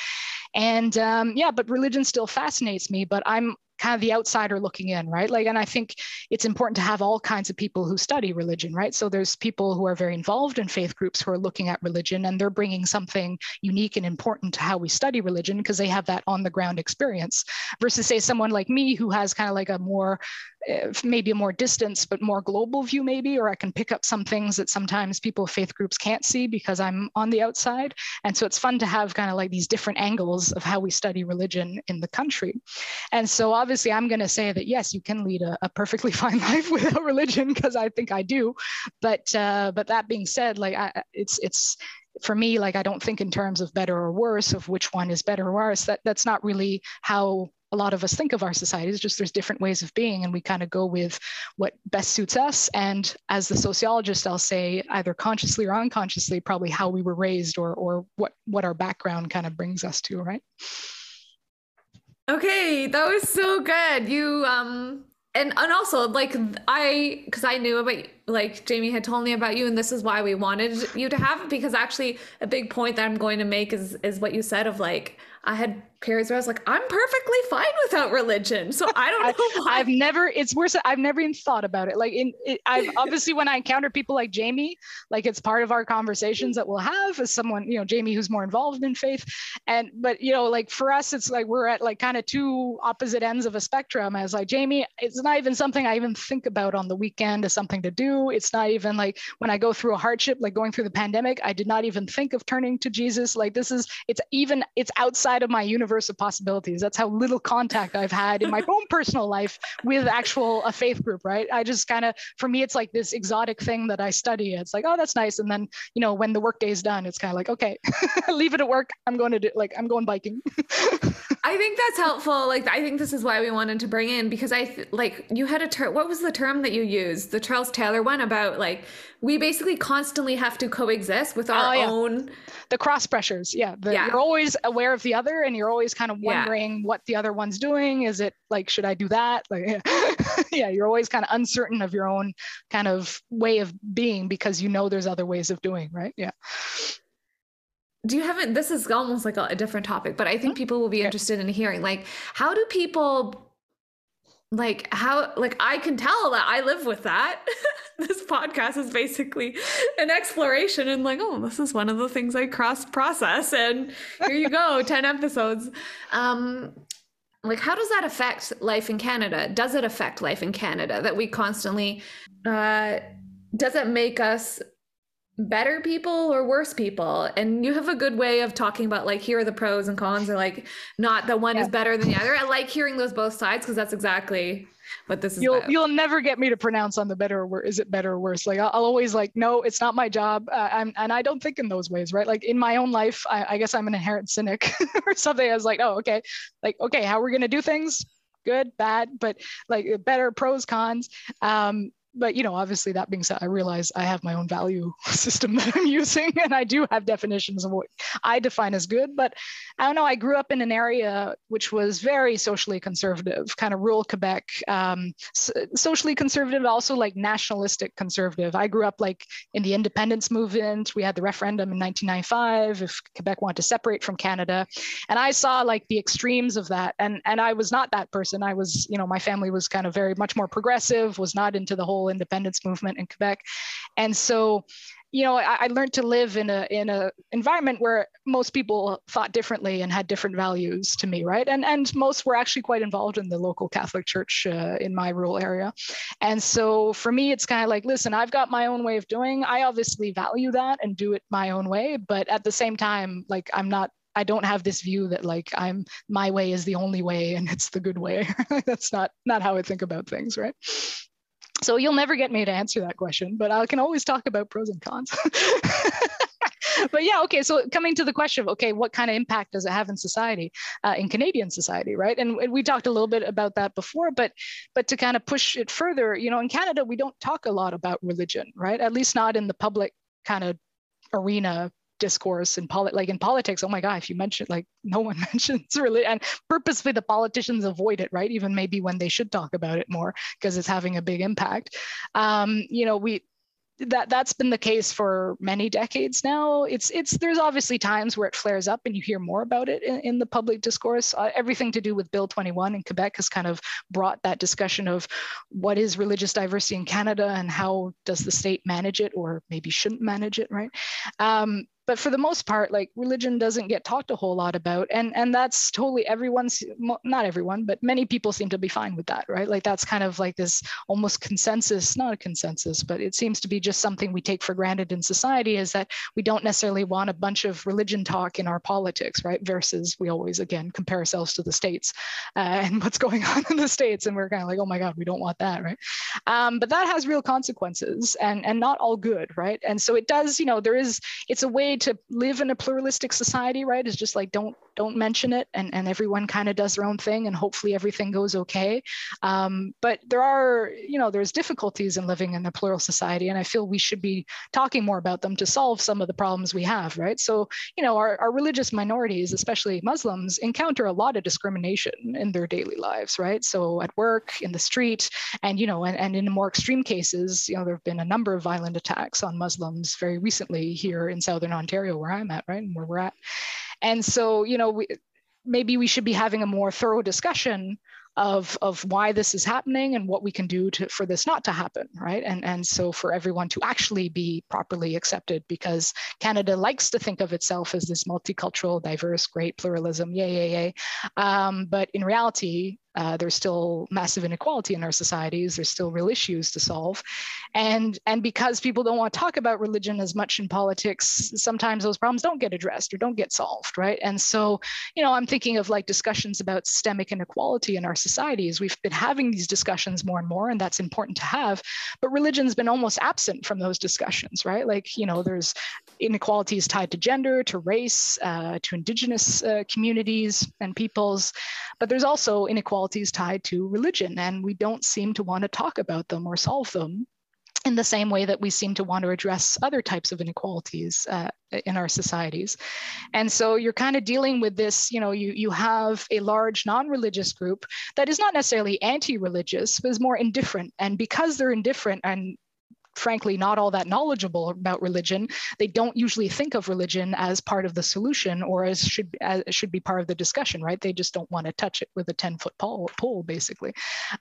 Speaker 2: And um, yeah, but religion still fascinates me, but I'm kind of the outsider looking in, right? Like, and I think it's important to have all kinds of people who study religion, right? So there's people who are very involved in faith groups who are looking at religion and they're bringing something unique and important to how we study religion because they have that on the ground experience versus say someone like me who has kind of like a more maybe a more distance but more global view maybe or i can pick up some things that sometimes people of faith groups can't see because i'm on the outside. And so it's fun to have kind of like these different angles of how we study religion in the country. And so obviously i'm going to say that yes you can lead a, a perfectly fine life without religion because i think i do. But uh, but that being said like I, it's it's for me like i don't think in terms of better or worse of which one is better or worse. That that's not really how a lot of us think of our societies just there's different ways of being and we kind of go with what best suits us. And as the sociologist i'll say either consciously or unconsciously probably how we were raised or or what what our background kind of brings us to right?
Speaker 1: Okay that was so good. You um and and also like I because I knew about like Jamie had told me about you and this is why we wanted you to have it because actually a big point that I'm going to make is is what you said of like I had periods where I was like, I'm perfectly fine without religion. So I don't know.
Speaker 2: I, have never, it's worse. I've never even thought about it. Like in, it, I've obviously, when I encounter people like Jamie, like it's part of our conversations that we'll have as someone, you know, Jamie, who's more involved in faith. And, but, you know, like for us, it's like, we're at like kind of two opposite ends of a spectrum as like, Jamie, it's not even something I even think about on the weekend as something to do. It's not even like when I go through a hardship, like going through the pandemic, I did not even think of turning to Jesus. Like this is, it's even, it's outside of my universe of possibilities. That's how little contact I've had in my own personal life with actual a faith group, right? I just kind of, for me, it's like this exotic thing that I study. It's like, oh, that's nice. And then, you know, when the workday is done, it's kind of like, okay, leave it at work. I'm going to do, like, I'm going biking.
Speaker 1: I think that's helpful. Like, I think this is why we wanted to bring in because I th- like you had a term. What was the term that you used? The Charles Taylor one about like we basically constantly have to coexist with our oh, yeah. own
Speaker 2: the cross pressures. Yeah, the, yeah, you're always aware of the other, and you're always kind of wondering yeah. what the other one's doing. Is it like should I do that? Like, yeah. yeah, you're always kind of uncertain of your own kind of way of being because you know there's other ways of doing. Right? Yeah
Speaker 1: do you have it this is almost like a, a different topic but i think mm-hmm. people will be interested in hearing like how do people like how like i can tell that i live with that. This podcast is basically an exploration and like oh this is one of the things i cross process and here you go 10 episodes. Um like how does that affect life in canada? Does it affect life in canada that we constantly uh does it make us better people or worse people. And you have a good way of talking about like here are the pros and cons or like not that one yeah. is better than the other. I like hearing those both sides because that's exactly what this is
Speaker 2: you'll
Speaker 1: about.
Speaker 2: you'll never get me to pronounce on the better or worse is it better or worse. Like i'll, I'll always like no it's not my job. Uh, I'm, and i don't think in those ways right? Like in my own life i, I guess i'm an inherent cynic or something. I was like oh okay. Like okay how we're we going to do things? Good bad but like better pros cons. Um but you know obviously that being said i realize i have my own value system that i'm using and i do have definitions of what i define as good but i don't know i grew up in an area which was very socially conservative kind of rural quebec um, socially conservative also like nationalistic conservative. I grew up like in the independence movement. We had the referendum in 1995 if quebec wanted to separate from canada. And i saw like the extremes of that and and i was not that person. I was you know my family was kind of very much more progressive was not into the whole independence movement in Quebec. And so you know, I, I, learned to live in a in a environment where most people thought differently and had different values to me, right? And and most were actually quite involved in the local Catholic Church uh, in my rural area, and so for me, it's kind of like, listen, I've got my own way of doing. I obviously value that and do it my own way, but at the same time, like I'm not I don't have this view that like I'm my way is the only way and it's the good way. That's not not how I think about things, right? So you'll never get me to answer that question, but I can always talk about pros and cons. but yeah, okay. So coming to the question of okay, what kind of impact does it have in society, uh, in Canadian society, right? And, and we talked a little bit about that before, but but to kind of push it further, you know, in Canada we don't talk a lot about religion, right? At least not in the public kind of arena discourse in polit like in politics oh my god if you mention like no one mentions really and purposely the politicians avoid it right even maybe when they should talk about it more because it's having a big impact um, you know we that that's been the case for many decades now. It's it's there's obviously times where it flares up and you hear more about it in, in the public discourse. Uh, everything to do with Bill 21 in Quebec has kind of brought that discussion of what is religious diversity in Canada and how does the state manage it or maybe shouldn't manage it, right? Um, but for the most part like religion doesn't get talked a whole lot about and and that's totally everyone's not everyone but many people seem to be fine with that right? Like that's kind of like this almost consensus not a consensus but it seems to be just something we take for granted in society is that we don't necessarily want a bunch of religion talk in our politics right? Versus we always again compare ourselves to the states uh, and what's going on in the states and we're kind of like oh my god we don't want that right? Um, but that has real consequences and and not all good right? And so it does you know there is it's a way to live in a pluralistic society, right, is just like don't don't mention it and, and everyone kind of does their own thing and hopefully everything goes okay. Um, but there are, you know, there's difficulties in living in a plural society and I feel we should be talking more about them to solve some of the problems we have, right? So, you know, our, our religious minorities, especially Muslims, encounter a lot of discrimination in their daily lives, right? So at work, in the street, and, you know, and, and in more extreme cases, you know, there have been a number of violent attacks on Muslims very recently here in Southern Ontario, where I'm at, right, and where we're at. And so, you know, we, maybe we should be having a more thorough discussion of, of why this is happening and what we can do to, for this not to happen, right? And, and so for everyone to actually be properly accepted because Canada likes to think of itself as this multicultural, diverse, great pluralism, yay, yay, yay. Um, but in reality, uh, there's still massive inequality in our societies. There's still real issues to solve. And, and because people don't want to talk about religion as much in politics, sometimes those problems don't get addressed or don't get solved, right? And so, you know, I'm thinking of like discussions about systemic inequality in our societies. We've been having these discussions more and more, and that's important to have. But religion's been almost absent from those discussions, right? Like, you know, there's inequalities tied to gender, to race, uh, to indigenous uh, communities and peoples. But there's also inequality inequalities tied to religion, and we don't seem to want to talk about them or solve them in the same way that we seem to want to address other types of inequalities uh, in our societies. And so you're kind of dealing with this, you know, you, you have a large non-religious group that is not necessarily anti-religious, but is more indifferent. And because they're indifferent and frankly not all that knowledgeable about religion, they don't usually think of religion as part of the solution or as should as should be part of the discussion, right? They just don't want to touch it with a 10 foot pole, pole basically.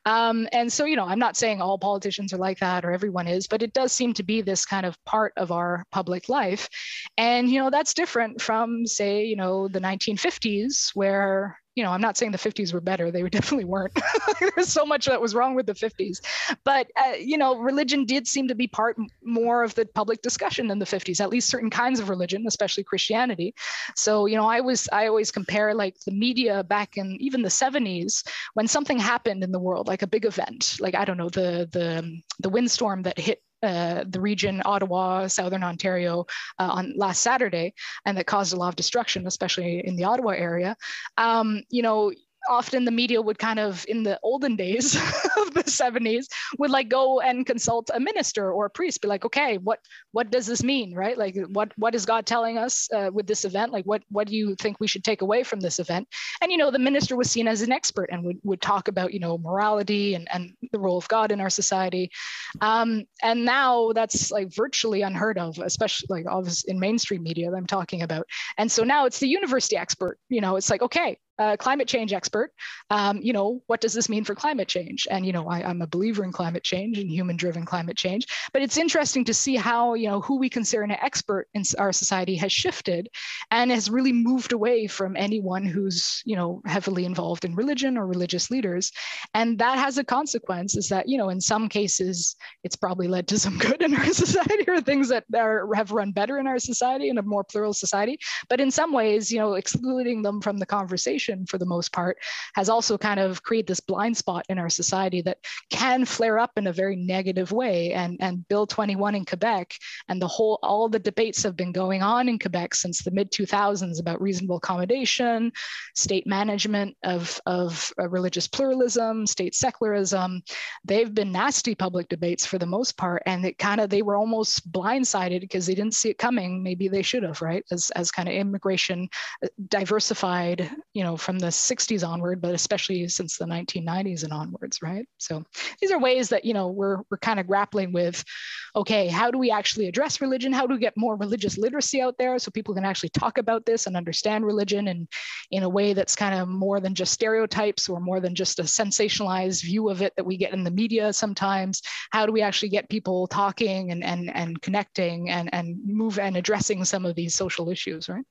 Speaker 2: Um, and so, you know, I'm not saying all politicians are like that or everyone is, but it does seem to be this kind of part of our public life. And, you know, that's different from, say, you know, the 1950s where you know, I'm not saying the 50s were better. They definitely weren't. There's so much that was wrong with the 50s. But, uh, you know, religion did seem to be part more of the public discussion in the 50s, at least certain kinds of religion, especially Christianity. So, you know, I was, I always compare like the media back in even the 70s when something happened in the world, like a big event, like, I don't know, the, the, the windstorm that hit uh, the region, Ottawa, Southern Ontario, uh, on last Saturday, and that caused a lot of destruction, especially in the Ottawa area. Um, you know, often the media would kind of in the olden days of the 70s would like go and consult a minister or a priest be like okay what what does this mean? Right? Like what what is god telling us uh, with this event? Like what what do you think we should take away from this event? And you know the minister was seen as an expert and would, would talk about you know morality and, and the role of god in our society. Um, and now that's like virtually unheard of especially like obviously in mainstream media that i'm talking about. And so now it's the university expert you know it's like okay climate change expert. Um, you know, what does this mean for climate change? And you know, I, I'm a believer in climate change and human-driven climate change. But it's interesting to see how you know who we consider an expert in our society has shifted, and has really moved away from anyone who's you know heavily involved in religion or religious leaders. And that has a consequence is that you know in some cases it's probably led to some good in our society or things that are, have run better in our society in a more plural society. But in some ways, you know, excluding them from the conversation for the most part has also kind of created this blind spot in our society that can flare up in a very negative way. And, and Bill 21 in Quebec and the whole, all the debates have been going on in Quebec since the mid 2000s about reasonable accommodation, state management of, of uh, religious pluralism, state secularism. They've been nasty public debates for the most part. And it kind of, they were almost blindsided because they didn't see it coming. Maybe they should have, right? As, as kind of immigration uh, diversified, you know, from the 60s onward, but especially since the 1990s and onwards, right? So these are ways that, you know, we're, we're kind of grappling with, okay, how do we actually address religion? How do we get more religious literacy out there so people can actually talk about this and understand religion and in a way that's kind of more than just stereotypes or more than just a sensationalized view of it that we get in the media sometimes? How do we actually get people talking and, and, and connecting and, and move and addressing some of these social issues, right?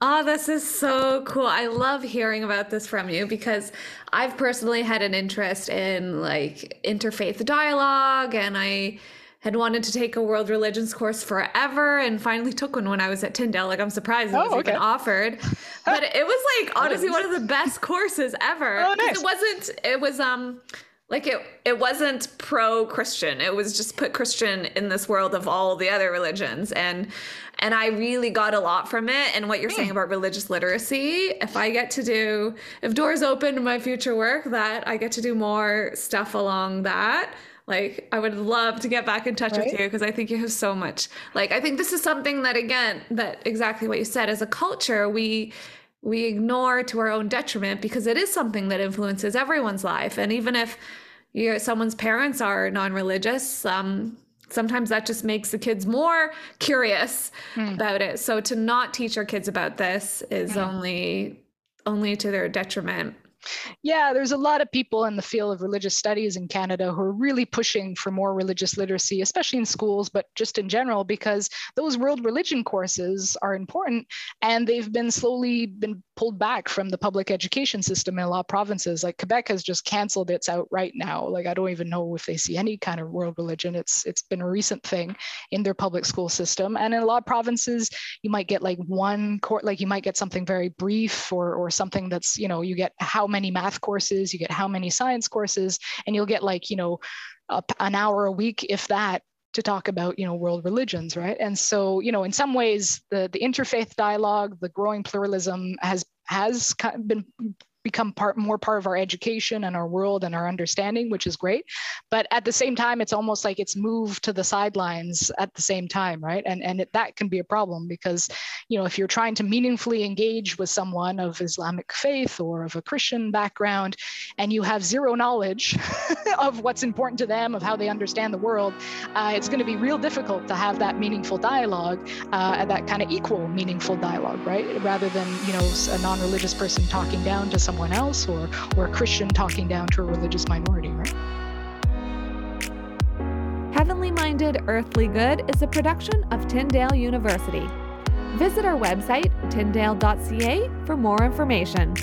Speaker 1: Oh, this is so cool. I love hearing about this from you because I've personally had an interest in like interfaith dialogue and I had wanted to take a world religions course forever and finally took one when I was at Tyndale. Like I'm surprised it oh, was okay. even offered. But it was like honestly one of the best courses ever.
Speaker 2: Oh, nice.
Speaker 1: It wasn't it was um like it it wasn't pro christian it was just put christian in this world of all the other religions and and i really got a lot from it and what you're saying hmm. about religious literacy if i get to do if doors open in my future work that i get to do more stuff along that like i would love to get back in touch right? with you because i think you have so much like i think this is something that again that exactly what you said as a culture we we ignore to our own detriment because it is something that influences everyone's life. And even if you someone's parents are non-religious, um, sometimes that just makes the kids more curious hmm. about it. So to not teach our kids about this is hmm. only only to their detriment.
Speaker 2: Yeah, there's a lot of people in the field of religious studies in Canada who are really pushing for more religious literacy, especially in schools, but just in general, because those world religion courses are important and they've been slowly been pulled back from the public education system in a lot of provinces. Like Quebec has just canceled its out right now. Like I don't even know if they see any kind of world religion. It's it's been a recent thing in their public school system. And in a lot of provinces, you might get like one court, like you might get something very brief or or something that's, you know, you get how many math courses, you get how many science courses, and you'll get like, you know, an hour a week, if that, to talk about you know world religions right? And so you know in some ways the the interfaith dialogue the growing pluralism has has been become part more part of our education and our world and our understanding which is great. But at the same time it's almost like it's moved to the sidelines at the same time right? And and it, that can be a problem because you know if you're trying to meaningfully engage with someone of islamic faith or of a christian background and you have zero knowledge of what's important to them of how they understand the world uh, it's going to be real difficult to have that meaningful dialogue uh, that kind of equal meaningful dialogue right? Rather than you know a non-religious person talking down to someone someone else or, or a Christian talking down to a religious minority, right?
Speaker 1: Heavenly Minded Earthly Good is a production of Tyndale University. Visit our website, tyndale.ca, for more information.